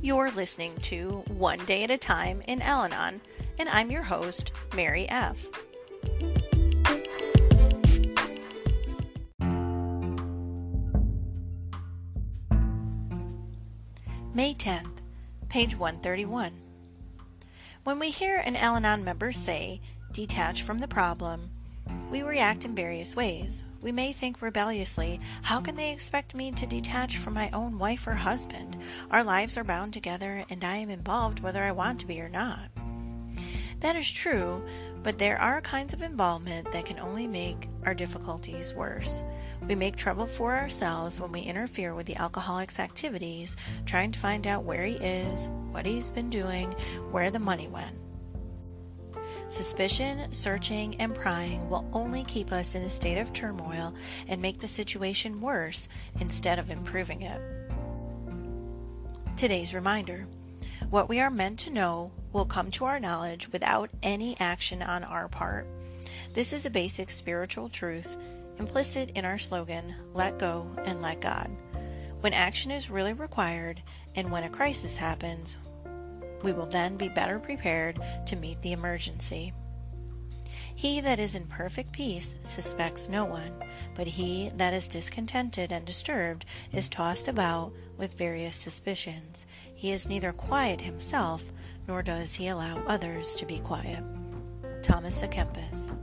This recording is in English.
You're listening to One Day at a Time in Al Anon, and I'm your host, Mary F. May 10th, page 131. When we hear an Al Anon member say, detach from the problem, we react in various ways. We may think rebelliously, How can they expect me to detach from my own wife or husband? Our lives are bound together, and I am involved whether I want to be or not. That is true, but there are kinds of involvement that can only make our difficulties worse. We make trouble for ourselves when we interfere with the alcoholic's activities, trying to find out where he is, what he's been doing, where the money went. Suspicion, searching, and prying will only keep us in a state of turmoil and make the situation worse instead of improving it. Today's reminder What we are meant to know will come to our knowledge without any action on our part. This is a basic spiritual truth implicit in our slogan, Let Go and Let God. When action is really required and when a crisis happens, we will then be better prepared to meet the emergency. He that is in perfect peace suspects no one, but he that is discontented and disturbed is tossed about with various suspicions. He is neither quiet himself, nor does he allow others to be quiet. Thomas à Kempis.